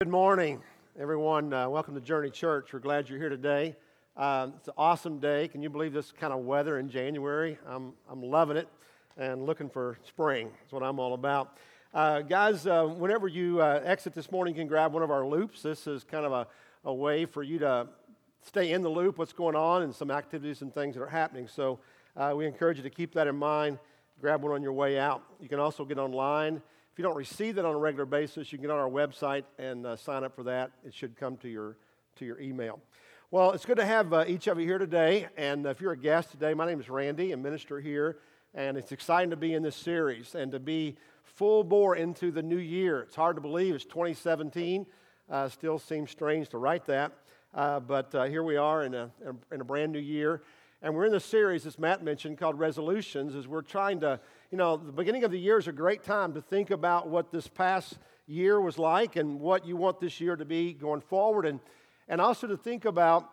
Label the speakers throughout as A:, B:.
A: Good morning, everyone. Uh, welcome to Journey Church. We're glad you're here today. Uh, it's an awesome day. Can you believe this kind of weather in January? I'm, I'm loving it and looking for spring. That's what I'm all about. Uh, guys, uh, whenever you uh, exit this morning, you can grab one of our loops. This is kind of a, a way for you to stay in the loop, what's going on, and some activities and things that are happening. So uh, we encourage you to keep that in mind. Grab one on your way out. You can also get online if you don't receive that on a regular basis, you can get on our website and uh, sign up for that. It should come to your, to your email. Well, it's good to have uh, each of you here today. And if you're a guest today, my name is Randy, a minister here. And it's exciting to be in this series and to be full bore into the new year. It's hard to believe it's 2017. Uh, still seems strange to write that. Uh, but uh, here we are in a, in a brand new year. And we're in the series, as Matt mentioned, called Resolutions, as we're trying to you know, the beginning of the year is a great time to think about what this past year was like and what you want this year to be going forward, and, and also to think about.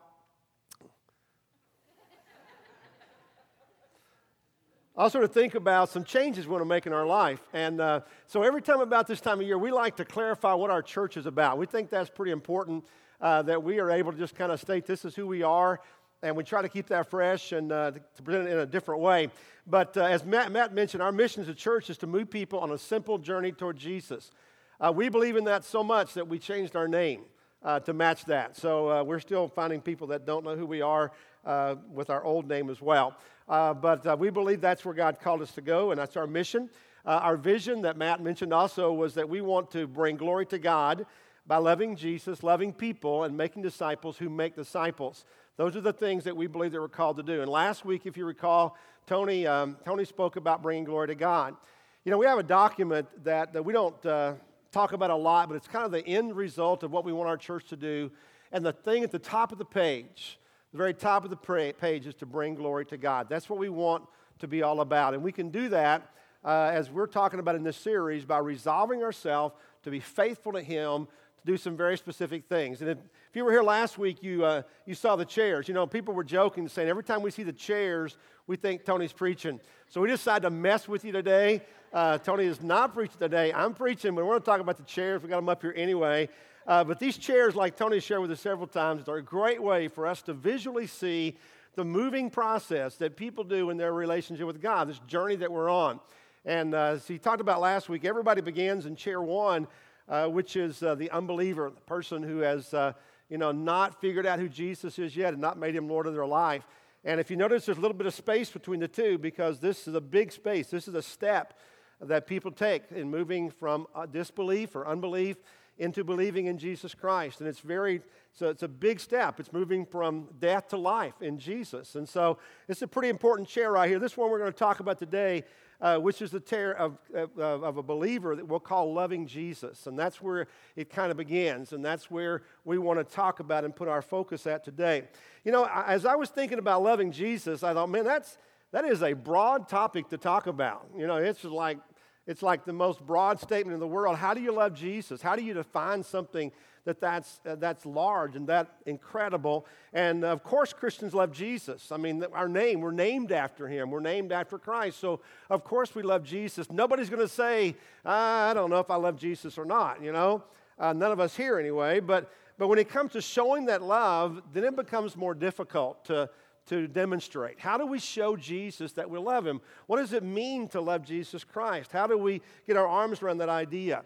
A: also to think about some changes we want to make in our life. And uh, so every time about this time of year, we like to clarify what our church is about. We think that's pretty important uh, that we are able to just kind of state this is who we are and we try to keep that fresh and uh, to present it in a different way. But uh, as Matt, Matt, mentioned, our mission as a church is to move people on a simple journey toward Jesus. Uh, we believe in that so much that we changed our name uh, to match that. So uh, we're still finding people that don't know who we are uh, with our old name as well. but we believe that's where God called us to go, and that's our mission. our vision that Matt mentioned also was that we want to bring glory to God by loving Jesus, loving people, and making disciples who make disciples. Those are the things that we believe that we're called to do. And last week, if you recall, Tony, um, Tony spoke about bringing glory to God. You know, we have a document that, that we don't uh, talk about a lot, but it's kind of the end result of what we want our church to do. And the thing at the top of the page, the very top of the page, is to bring glory to God. That's what we want to be all about. And we can do that, uh, as we're talking about in this series, by resolving ourselves to be faithful to Him, do some very specific things. And if, if you were here last week, you, uh, you saw the chairs. You know, people were joking, saying every time we see the chairs, we think Tony's preaching. So we decided to mess with you today. Uh, Tony is not preaching today. I'm preaching, but we're going to talk about the chairs. We got them up here anyway. Uh, but these chairs, like Tony shared with us several times, are a great way for us to visually see the moving process that people do in their relationship with God, this journey that we're on. And uh, as he talked about last week, everybody begins in chair one, uh, which is uh, the unbeliever, the person who has uh, you know, not figured out who Jesus is yet and not made him Lord of their life. And if you notice, there's a little bit of space between the two because this is a big space. This is a step that people take in moving from uh, disbelief or unbelief into believing in Jesus Christ. And it's very, so it's a big step. It's moving from death to life in Jesus. And so it's a pretty important chair right here. This one we're going to talk about today uh, which is the tear of, of, of, a believer that we'll call loving Jesus. And that's where it kind of begins. And that's where we want to talk about and put our focus at today. You know, as I was thinking about loving Jesus, I thought, man, that's, that is a broad topic to talk about. You know, it's like, it's like the most broad statement in the world. How do you love Jesus? How do you define something that that's, uh, that's large and that incredible. And of course, Christians love Jesus. I mean, our name, we're named after him, we're named after Christ. So, of course, we love Jesus. Nobody's going to say, I don't know if I love Jesus or not, you know? Uh, none of us here, anyway. But, but when it comes to showing that love, then it becomes more difficult to, to demonstrate. How do we show Jesus that we love him? What does it mean to love Jesus Christ? How do we get our arms around that idea?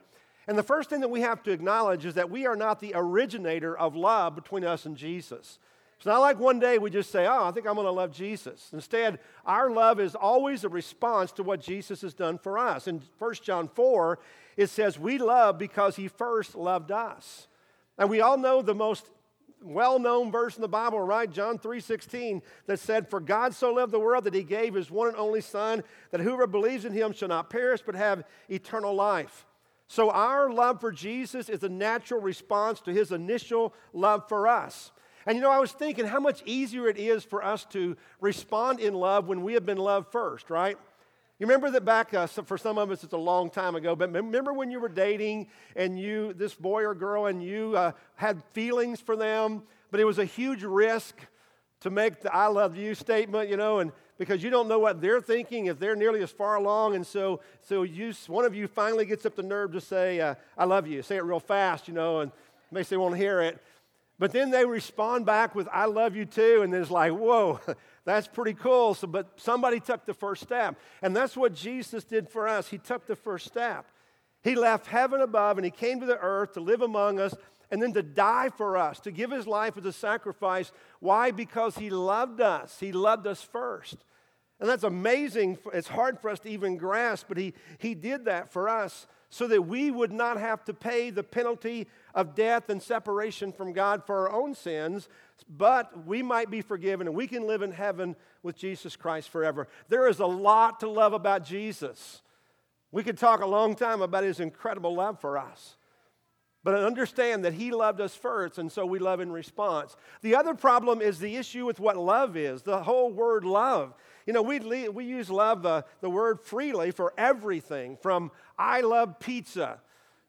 A: And the first thing that we have to acknowledge is that we are not the originator of love between us and Jesus. It's not like one day we just say, Oh, I think I'm going to love Jesus. Instead, our love is always a response to what Jesus has done for us. In 1 John 4, it says, We love because he first loved us. And we all know the most well-known verse in the Bible, right? John 3:16 that said, "For God so loved the world that he gave his one and only son that whoever believes in him shall not perish but have eternal life." So, our love for Jesus is a natural response to his initial love for us. And you know, I was thinking how much easier it is for us to respond in love when we have been loved first, right? You remember that back, uh, for some of us, it's a long time ago, but remember when you were dating and you, this boy or girl, and you uh, had feelings for them, but it was a huge risk to make the I love you statement, you know, and because you don't know what they're thinking if they're nearly as far along. And so, so you, one of you finally gets up the nerve to say, uh, I love you. Say it real fast, you know, and, Makes they won't hear it. But then they respond back with, I love you too. And it's like, whoa, that's pretty cool. So, but somebody took the first step. And that's what Jesus did for us. He took the first step. He left heaven above and he came to the earth to live among us and then to die for us, to give his life as a sacrifice. Why? Because he loved us. He loved us first. And that's amazing. It's hard for us to even grasp, but he, he did that for us so that we would not have to pay the penalty of death and separation from God for our own sins, but we might be forgiven and we can live in heaven with Jesus Christ forever. There is a lot to love about Jesus. We could talk a long time about his incredible love for us. But understand that he loved us first, and so we love in response. The other problem is the issue with what love is, the whole word love. You know, we, we use love, uh, the word freely, for everything, from I love pizza.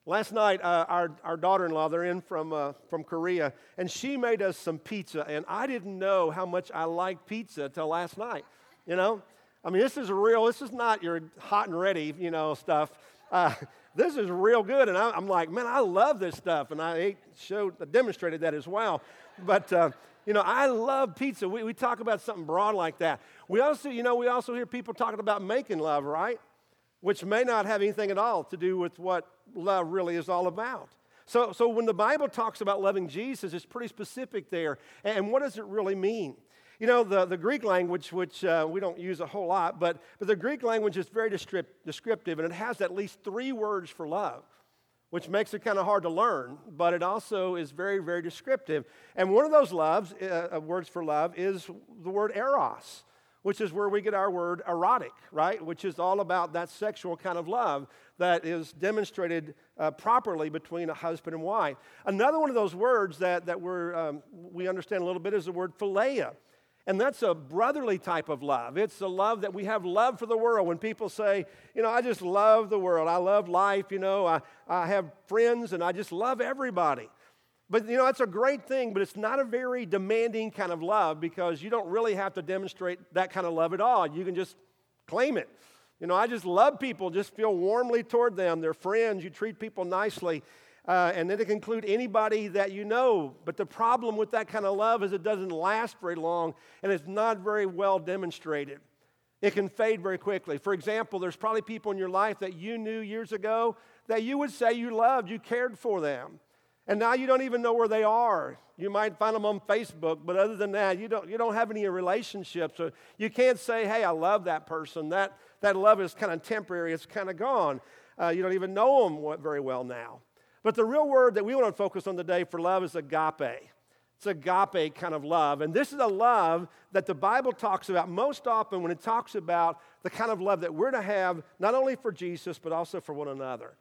A: Last night, uh, our, our daughter in law, they're in from, uh, from Korea, and she made us some pizza, and I didn't know how much I liked pizza till last night. You know? I mean, this is real, this is not your hot and ready, you know, stuff. Uh, this is real good. And I, am like, man, I love this stuff. And I ate, showed, demonstrated that as well. But, uh, you know, I love pizza. We, we talk about something broad like that. We also, you know, we also hear people talking about making love, right? Which may not have anything at all to do with what love really is all about. So, so when the Bible talks about loving Jesus, it's pretty specific there. And what does it really mean? You know, the, the Greek language, which uh, we don't use a whole lot, but, but the Greek language is very descriptive and it has at least three words for love, which makes it kind of hard to learn, but it also is very, very descriptive. And one of those loves, uh, words for love, is the word eros, which is where we get our word erotic, right? Which is all about that sexual kind of love that is demonstrated uh, properly between a husband and wife. Another one of those words that, that we're, um, we understand a little bit is the word philia. And that's a brotherly type of love. It's the love that we have love for the world. When people say, you know, I just love the world, I love life, you know, I, I have friends and I just love everybody. But, you know, that's a great thing, but it's not a very demanding kind of love because you don't really have to demonstrate that kind of love at all. You can just claim it. You know, I just love people, just feel warmly toward them. They're friends, you treat people nicely. Uh, and then it can include anybody that you know. But the problem with that kind of love is it doesn't last very long and it's not very well demonstrated. It can fade very quickly. For example, there's probably people in your life that you knew years ago that you would say you loved, you cared for them. And now you don't even know where they are. You might find them on Facebook, but other than that, you don't, you don't have any relationships. So you can't say, hey, I love that person. That, that love is kind of temporary, it's kind of gone. Uh, you don't even know them very well now. But the real word that we want to focus on today for love is agape. It's agape kind of love. And this is a love that the Bible talks about most often when it talks about the kind of love that we're to have, not only for Jesus, but also for one another.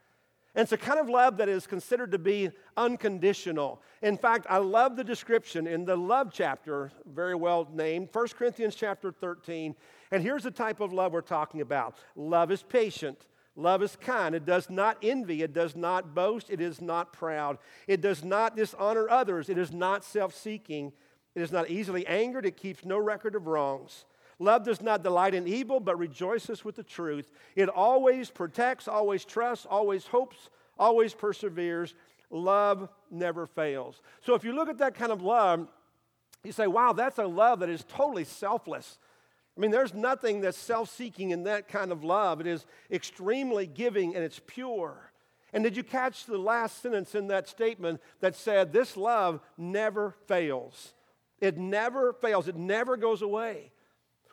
A: And it's a kind of love that is considered to be unconditional. In fact, I love the description in the love chapter, very well named, 1 Corinthians chapter 13. And here's the type of love we're talking about love is patient. Love is kind. It does not envy. It does not boast. It is not proud. It does not dishonor others. It is not self seeking. It is not easily angered. It keeps no record of wrongs. Love does not delight in evil, but rejoices with the truth. It always protects, always trusts, always hopes, always perseveres. Love never fails. So if you look at that kind of love, you say, wow, that's a love that is totally selfless. I mean, there's nothing that's self seeking in that kind of love. It is extremely giving and it's pure. And did you catch the last sentence in that statement that said, This love never fails? It never fails, it never goes away.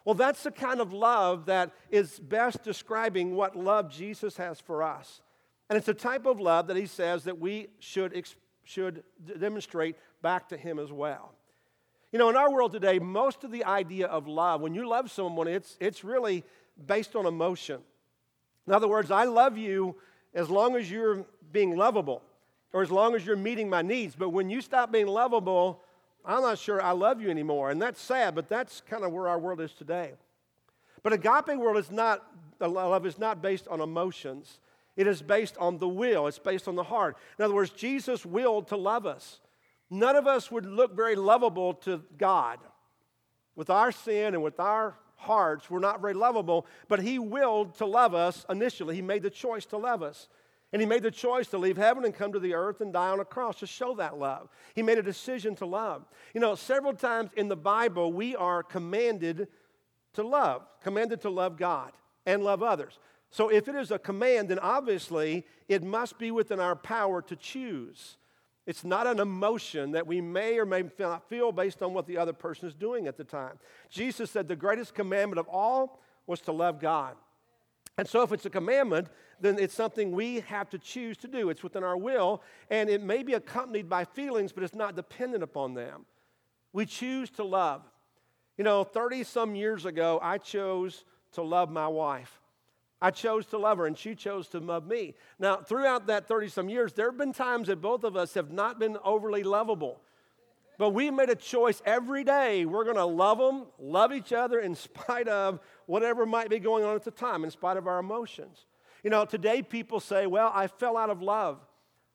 A: Well, that's the kind of love that is best describing what love Jesus has for us. And it's a type of love that he says that we should, should demonstrate back to him as well. You know, in our world today, most of the idea of love, when you love someone, it's, it's really based on emotion. In other words, I love you as long as you're being lovable or as long as you're meeting my needs. But when you stop being lovable, I'm not sure I love you anymore. And that's sad, but that's kind of where our world is today. But agape world is not, love is not based on emotions. It is based on the will. It's based on the heart. In other words, Jesus willed to love us. None of us would look very lovable to God. With our sin and with our hearts, we're not very lovable, but He willed to love us initially. He made the choice to love us. And he made the choice to leave heaven and come to the earth and die on a cross to show that love. He made a decision to love. You know, several times in the Bible, we are commanded to love, commanded to love God and love others. So if it is a command, then obviously it must be within our power to choose. It's not an emotion that we may or may not feel based on what the other person is doing at the time. Jesus said the greatest commandment of all was to love God. And so, if it's a commandment, then it's something we have to choose to do. It's within our will, and it may be accompanied by feelings, but it's not dependent upon them. We choose to love. You know, 30 some years ago, I chose to love my wife. I chose to love her, and she chose to love me. Now, throughout that 30 some years, there have been times that both of us have not been overly lovable. But we made a choice every day. We're going to love them, love each other in spite of whatever might be going on at the time, in spite of our emotions. You know, today people say, well, I fell out of love,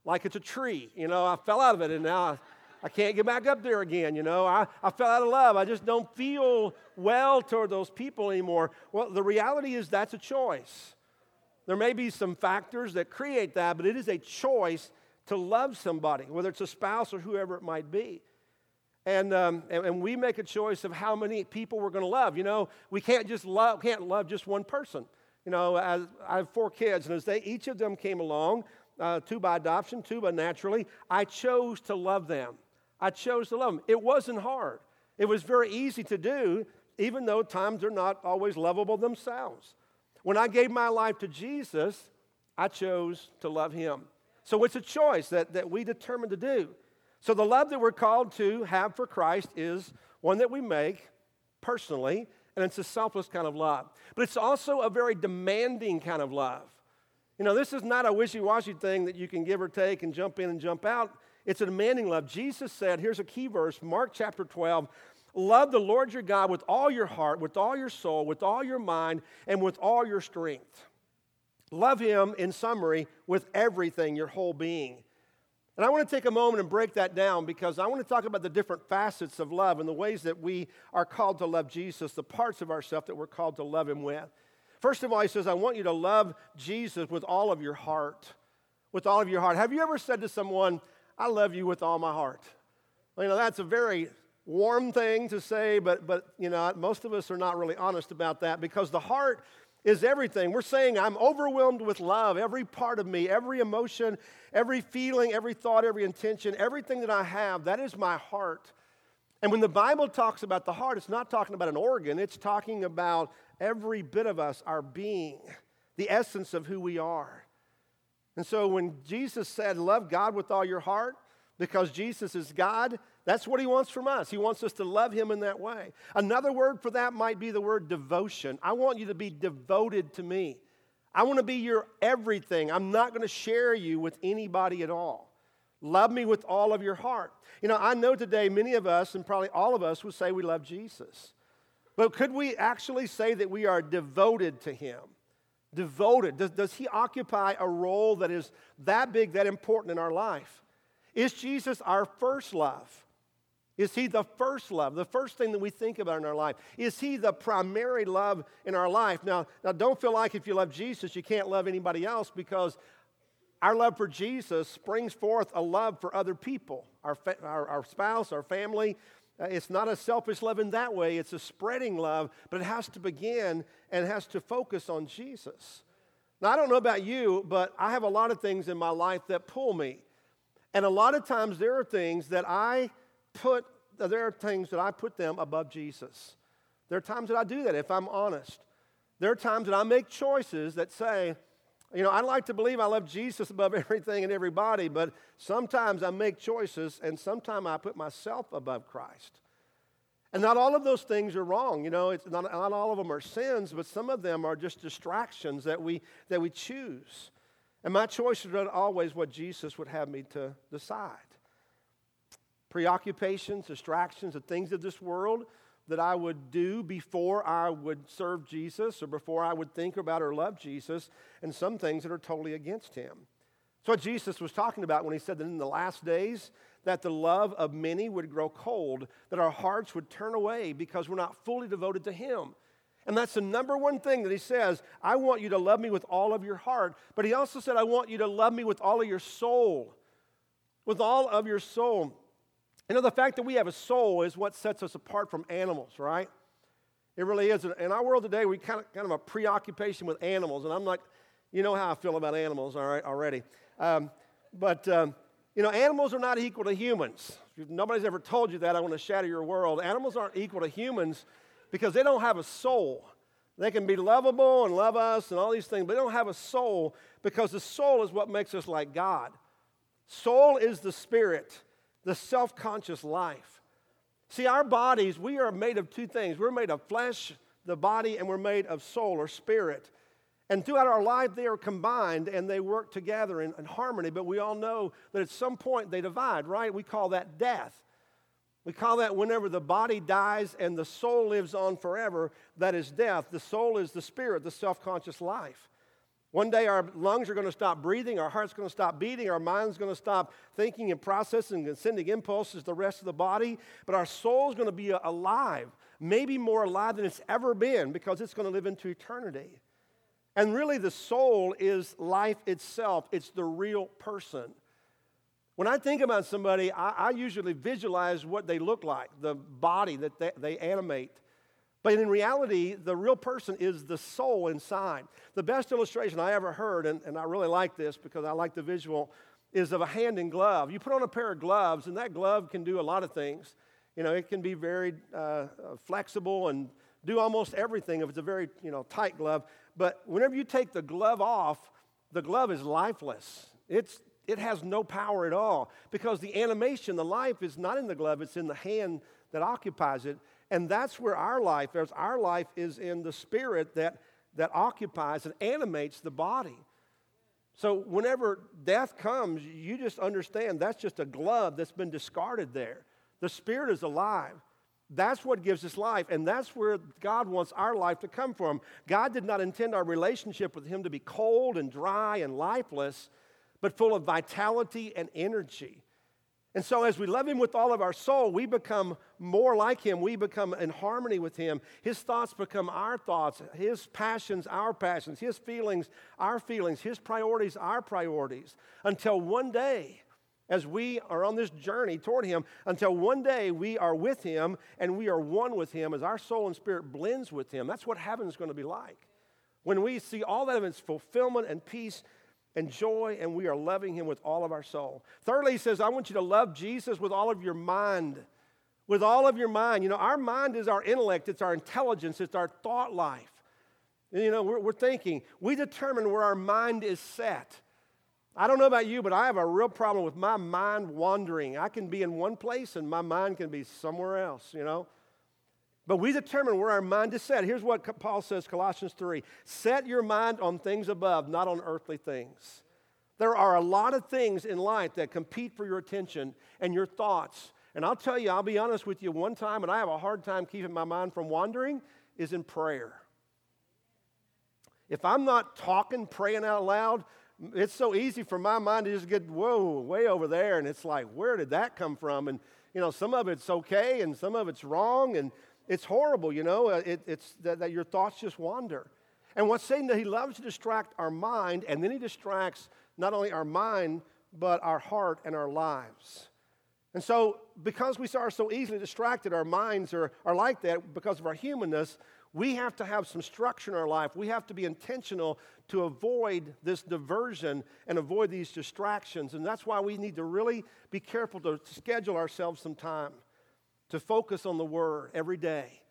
A: like it's a tree. You know, I fell out of it and now I, I can't get back up there again. You know, I, I fell out of love. I just don't feel well toward those people anymore. Well, the reality is that's a choice. There may be some factors that create that, but it is a choice to love somebody, whether it's a spouse or whoever it might be. And, um, and, and, we make a choice of how many people we're going to love. You know, we can't just love, can't love just one person. You know, as, I have four kids, and as they, each of them came along, uh, two by adoption, two by naturally, I chose to love them. I chose to love them. It wasn't hard. It was very easy to do, even though times are not always lovable themselves. When I gave my life to Jesus, I chose to love him. So it's a choice that, that we determine to do. So the love that we're called to have for Christ is one that we make personally, and it's a selfless kind of love. But it's also a very demanding kind of love. You know, this is not a wishy washy thing that you can give or take and jump in and jump out. It's a demanding love. Jesus said, here's a key verse, Mark chapter 12 Love the Lord your God with all your heart, with all your soul, with all your mind, and with all your strength. Love him, in summary, with everything, your whole being. And I want to take a moment and break that down because I want to talk about the different facets of love and the ways that we are called to love Jesus, the parts of ourselves that we're called to love Him with. First of all, He says, I want you to love Jesus with all of your heart. With all of your heart. Have you ever said to someone, I love you with all my heart? You know, that's a very warm thing to say, but, but you know, most of us are not really honest about that because the heart is everything. We're saying, I'm overwhelmed with love. Every part of me, every emotion, every feeling, every thought, every intention, everything that I have, that is my heart. And when the Bible talks about the heart, it's not talking about an organ, it's talking about every bit of us, our being, the essence of who we are. And so when Jesus said, Love God with all your heart, because Jesus is God, that's what he wants from us. He wants us to love him in that way. Another word for that might be the word devotion. I want you to be devoted to me. I want to be your everything. I'm not going to share you with anybody at all. Love me with all of your heart. You know, I know today many of us, and probably all of us, would say we love Jesus. But could we actually say that we are devoted to him? Devoted. Does, does he occupy a role that is that big, that important in our life? Is Jesus our first love? Is he the first love, the first thing that we think about in our life? Is he the primary love in our life? Now, now don't feel like if you love Jesus, you can't love anybody else because our love for Jesus springs forth a love for other people, our, our, our, spouse, our family. Uh, it's not a selfish love in that way, it's a spreading love, but it has to begin and has to focus on Jesus. Now, I don't know about you, but I have a lot of things in my life that pull me. And a lot of times there are things that I put, there are things that I put them above Jesus. There are times that I do that if I'm honest. There are times that I make choices that say, you know, I like to believe I love Jesus above everything and everybody, but sometimes I make choices and sometimes I put myself above Christ. And not all of those things are wrong. You know, it's not, not all of them are sins, but some of them are just distractions that we, that we choose. And my choices are not always what Jesus would have me to decide. Preoccupations, distractions, the things of this world that I would do before I would serve Jesus or before I would think about or love Jesus, and some things that are totally against him. That's what Jesus was talking about when he said that in the last days that the love of many would grow cold, that our hearts would turn away because we're not fully devoted to him. And that's the number one thing that he says. I want you to love me with all of your heart. But he also said, I want you to love me with all of your soul. With all of your soul. You know, the fact that we have a soul is what sets us apart from animals, right? It really is. In our world today, we kind of, kind of a preoccupation with animals. And I'm like, you know how I feel about animals, all right, already. Um, but, um, you know, animals are not equal to humans. If nobody's ever told you that, I want to shatter your world. Animals aren't equal to humans because they don't have a soul. They can be lovable and love us and all these things, but they don't have a soul because the soul is what makes us like God. Soul is the spirit, the self conscious life. See, our bodies, we are made of two things we're made of flesh, the body, and we're made of soul or spirit. And throughout our life, they are combined and they work together in, in, harmony. But we all know that at some point they divide, right? We call that death. We call that whenever the body dies and the soul lives on forever, that is death. The soul is the spirit, the self conscious life. One day our lungs are going to stop breathing, our heart's going to stop beating, our mind's going to stop thinking and processing and sending impulses to the rest of the body, but our soul's going to be uh, alive, maybe more alive than it's ever been because it's going to live into eternity. And really, the soul is life itself, it's the real person. When I think about somebody, I, I, usually visualize what they look like, the body that they, they animate. But in reality, the real person is the soul inside. The best illustration I ever heard, and, and I really like this because I like the visual, is of a hand in glove. You put on a pair of gloves, and that glove can do a lot of things. You know, it can be very uh, uh flexible and do almost everything if it's a very you know tight glove. But whenever you take the glove off, the glove is lifeless. It's it has no power at all because the animation, the life is not in the glove, it's in the hand that occupies it. And that's where our life is. Our life is in the spirit that, that occupies and animates the body. So whenever death comes, you just understand that's just a glove that's been discarded there. The spirit is alive. That's what gives us life, and that's where God wants our life to come from. God did not intend our relationship with Him to be cold and dry and lifeless but full of vitality and energy. And so, as we love Him with all of our soul, we become more like Him. We become in harmony with Him. His thoughts become our thoughts, His passions, our passions, His feelings, our feelings, His priorities, our priorities. Until one day, as we are on this journey toward Him, until one day we are with Him and we are one with Him as our soul and spirit blends with Him. That's what heaven is going to be like. When we see all that of its fulfillment and peace and joy, and we are loving Him with all of our soul. Thirdly, He says, I want you to love Jesus with all of your mind. With all of your mind. You know, our mind is our intellect, it's our intelligence, it's our thought life. You know, we're, we're thinking, we determine where our mind is set. I don't know about you, but I have a real problem with my mind wandering. I can be in one place and my mind can be somewhere else, you know. But we determine where our mind is set. Here's what Paul says, Colossians 3 Set your mind on things above, not on earthly things. There are a lot of things in life that compete for your attention and your thoughts. And I'll tell you, I'll be honest with you, one time, and I have a hard time keeping my mind from wandering, is in prayer. If I'm not talking, praying out loud, it's so easy for my mind to just get, whoa, way over there. And it's like, where did that come from? And, you know, some of it's okay and some of it's wrong. And it's horrible, you know, uh, it, it's that, that your thoughts just wander. And what's saying that he loves to distract our mind, and then he distracts not only our mind, but our heart and our lives. And so, because we are so easily distracted, our minds are, are like that because of our humanness, we have to have some structure in our life. We have to be intentional to avoid this diversion and avoid these distractions. And that's why we need to really be careful to schedule ourselves some time to focus on the Word every day,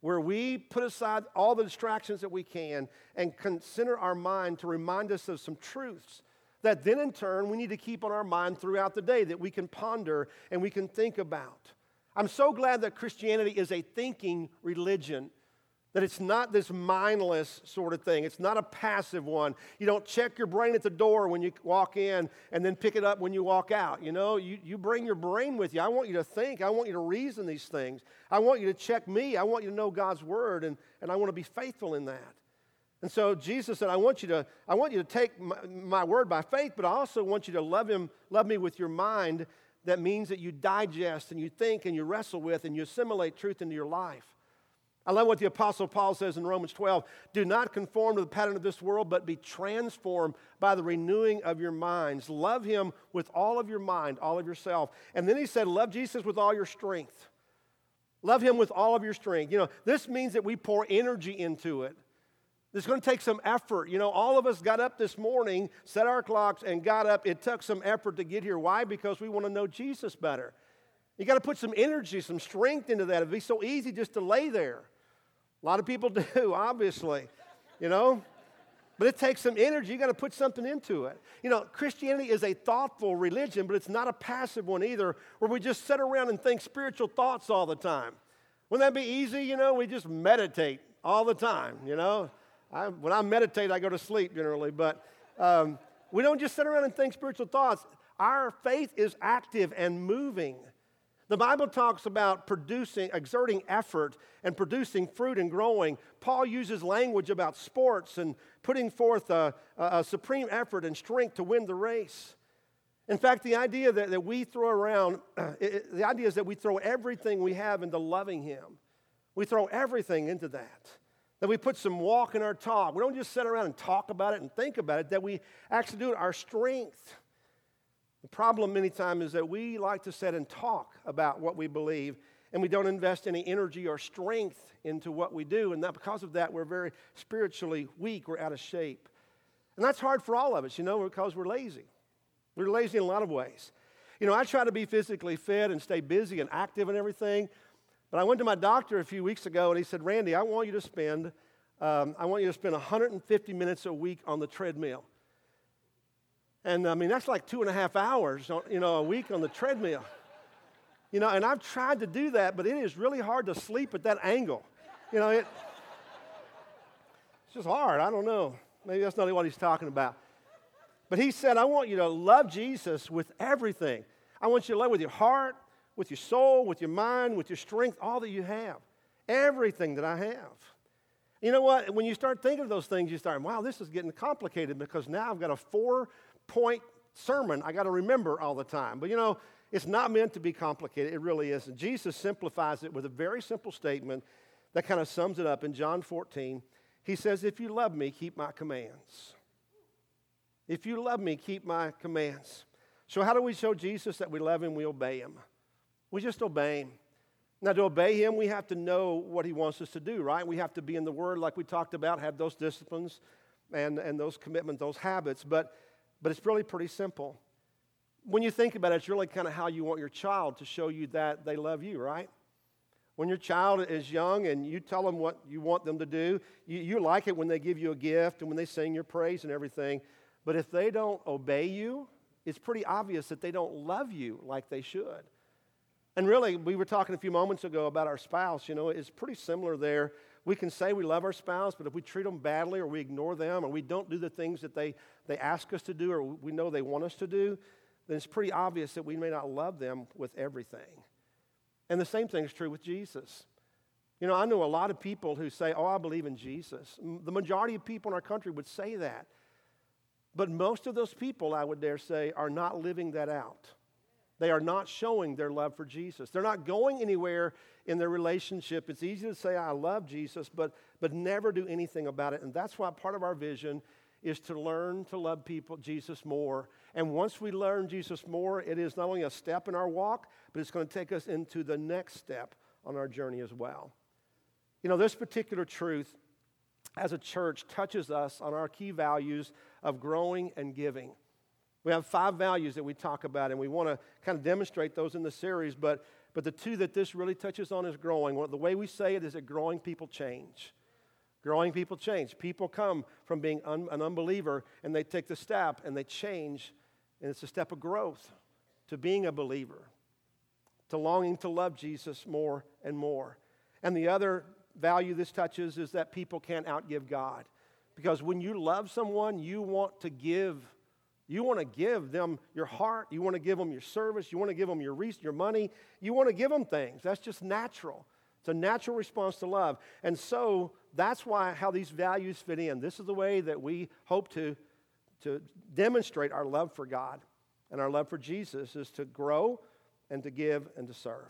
A: where we put aside all the distractions that we can and consider our mind to remind us of some truths that then in turn we need to keep on our mind throughout the day that we can ponder and we can think about. I'm so glad that Christianity is a thinking religion that it's not this mindless sort of thing. It's not a passive one. You don't check your brain at the door when you walk in and then pick it up when you walk out. You know, you, you bring your brain with you. I want you to think. I want you to reason these things. I want you to check me. I want you to know God's word, and, and I want to be faithful in that. And so Jesus said, I want you to, I want you to take my, my word by faith, but I also want you to love him, love me with your mind. That means that you digest and you think and you wrestle with and you assimilate truth into your life. I love what the Apostle Paul says in Romans 12 do not conform to the pattern of this world, but be transformed by the renewing of your minds. Love him with all of your mind, all of yourself. And then he said, Love Jesus with all your strength. Love him with all of your strength. You know, this means that we pour energy into it. It's going to take some effort. You know, all of us got up this morning, set our clocks, and got up. It took some effort to get here. Why? Because we want to know Jesus better. You got to put some energy, some strength into that. It'd be so easy just to lay there. A lot of people do, obviously, you know. But it takes some energy. You got to put something into it. You know, Christianity is a thoughtful religion, but it's not a passive one either, where we just sit around and think spiritual thoughts all the time. Wouldn't that be easy? You know, we just meditate all the time, you know. I, when I meditate, I go to sleep generally, but um, we don't just sit around and think spiritual thoughts. Our faith is active and moving. The Bible talks about producing, exerting effort and producing fruit and growing. Paul uses language about sports and putting forth a, a, supreme effort and strength to win the race. In fact, the idea that, that we throw around, it, the idea is that we throw everything we have into loving Him. We throw everything into that. That we put some walk in our talk. We don't just sit around and talk about it and think about it, that we actually do it our strength. The problem many times is that we like to sit and talk about what we believe, and we don't invest any energy or strength into what we do. And that because of that, we're very spiritually weak, we're out of shape. And that's hard for all of us, you know, because we're lazy. We're lazy in a lot of ways. You know, I try to be physically fit and stay busy and active and everything. But I went to my doctor a few weeks ago and he said, Randy, I want you to spend, um, I want you to spend 150 minutes a week on the treadmill. And I mean, that's like two and a half hours, uh, you know, a week on the treadmill. You know, and I've tried to do that, but it is really hard to sleep at that angle. You know, it, it's just hard. I don't know. Maybe that's not what he's talking about. But he said, I want you to love Jesus with everything. I want you to love with your heart, with your soul, with your mind, with your strength, all that you have. Everything that I have. You know what? When you start thinking of those things, you start, wow, this is getting complicated because now I've got a four point sermon I got to remember all the time. But you know, it's not meant to be complicated. It really isn't. Jesus simplifies it with a very simple statement that kind of sums it up in John 14. He says, If you love me, keep my commands. If you love me, keep my commands. So, how do we show Jesus that we love him? We obey him. We just obey him. Now, to obey him, we have to know what he wants us to do, right? We have to be in the word, like we talked about, have those disciplines and, and those commitments, those habits. But but it's really pretty simple. When you think about it, it's really kind of how you want your child to show you that they love you, right? When your child is young and you tell them what you want them to do, you, you like it when they give you a gift and when they sing your praise and everything. But if they don't obey you, it's pretty obvious that they don't love you like they should. And really, we were talking a few moments ago about our spouse. You know, it's pretty similar there we can say we love our spouse, but if we treat them badly or we ignore them or we don't do the things that they, they ask us to do or we know they want us to do, then it's pretty obvious that we may not love them with everything. And the same thing is true with Jesus. You know, I know a lot of people who say, Oh, I believe in Jesus. The majority of people in our country would say that. But most of those people, I would dare say, are not living that out. They are not showing their love for Jesus. They're not going anywhere in their relationship. It's easy to say, I love Jesus, but, but never do anything about it. And that's why part of our vision is to learn to love people, Jesus more. And once we learn Jesus more, it is not only a step in our walk, but it's going to take us into the next step on our journey as well. You know, this particular truth as a church touches us on our key values of growing and giving. We have five values that we talk about, and we want to kind of demonstrate those in the series. But, but the two that this really touches on is growing. Well, the way we say it is that growing people change. Growing people change. People come from being un, an unbeliever and they take the step and they change, and it's a step of growth to being a believer, to longing to love Jesus more and more. And the other value this touches is that people can't outgive God. Because when you love someone, you want to give you want to give them your heart. You want to give them your service. You want to give them your, your money. You want to give them things. That's just natural. It's a natural response to love. And so that's why how these values fit in. This is the way that we hope to, to demonstrate our love for God and our love for Jesus is to grow and to give and to serve.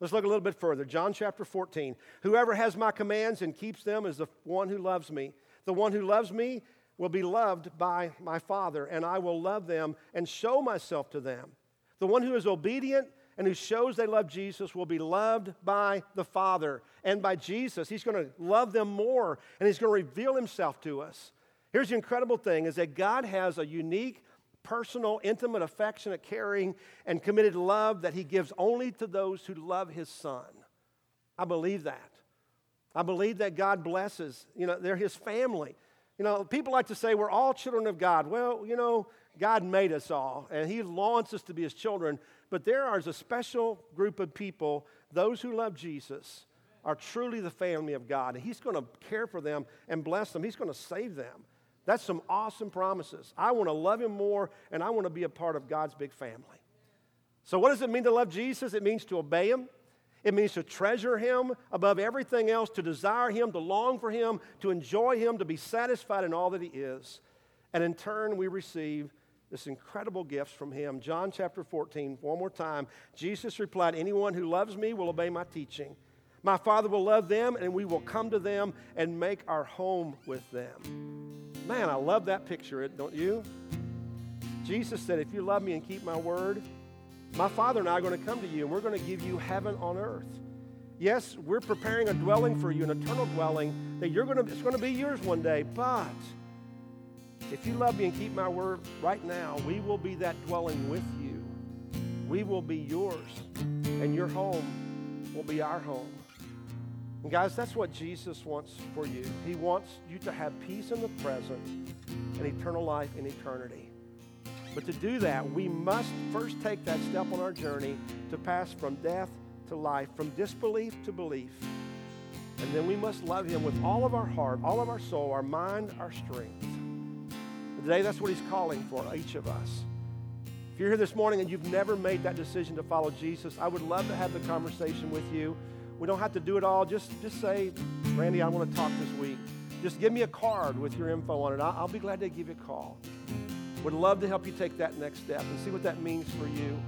A: Let's look a little bit further. John chapter 14. Whoever has my commands and keeps them is the one who loves me. The one who loves me will be loved by my Father, and I will love them and show myself to them. The one who is obedient and who shows they love Jesus will be loved by the Father and by Jesus. He's going to love them more and he's going to reveal himself to us. Here's the incredible thing is that God has a unique personal, intimate, affectionate, caring, and committed love that He gives only to those who love His Son. I believe that. I believe that God blesses, you know, they're His family. You know, people like to say we're all children of God. Well, you know, God made us all, and He wants us to be His children. But there is a special group of people, those who love Jesus, are truly the family of God. And He's going to care for them and bless them, He's going to save them. That's some awesome promises. I want to love him more, and I want to be a part of God's big family. So, what does it mean to love Jesus? It means to obey him. It means to treasure him above everything else, to desire him, to long for him, to enjoy him, to be satisfied in all that he is. And in turn, we receive this incredible gifts from him. John chapter 14, one more time. Jesus replied, Anyone who loves me will obey my teaching. My Father will love them, and we will come to them and make our home with them. Man, I love that picture, don't you? Jesus said, If you love me and keep my word, my Father and I are going to come to you, and we're going to give you heaven on earth. Yes, we're preparing a dwelling for you, an eternal dwelling that you're going to, it's going to be yours one day. But if you love me and keep my word right now, we will be that dwelling with you. We will be yours, and your home will be our home. And guys, that's what Jesus wants for you. He wants you to have peace in the present and eternal life in eternity. But to do that, we must first take that step on our journey to pass from death to life, from disbelief to belief. And then we must love Him with all of our heart, all of our soul, our mind, our strength. today, that's what He's calling for each of us. If you're here this morning and you've never made that decision to follow Jesus, I would love to have the conversation with you. We don't have to do it all. Just, just say, Randy, I want to talk this week. Just give me a card with your info on it. I'll, I'll be glad to give you a call. Would love to help you take that next step and see what that means for you.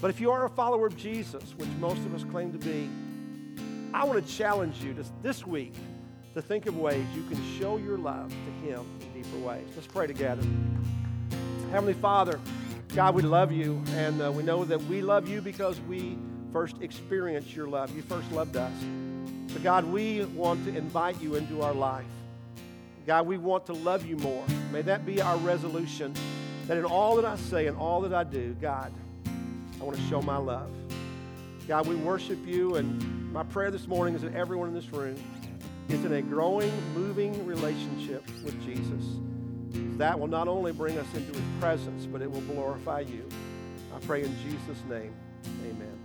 A: But if you are a follower of Jesus, which most of us claim to be, I want to challenge you to, this week to think of ways you can show your love to Him in deeper ways. Let's pray together. Heavenly Father, God, we love you, and uh, we know that we love you because we first experienced your love. You first loved us. So, God, we want to invite you into our life. God, we want to love you more. May that be our resolution that in all that I say and all that I do, God, I want to show my love. God, we worship you, and my prayer this morning is that everyone in this room is in a growing, moving relationship with Jesus. That will not only bring us into his presence, but it will glorify you. I pray in Jesus' name, amen.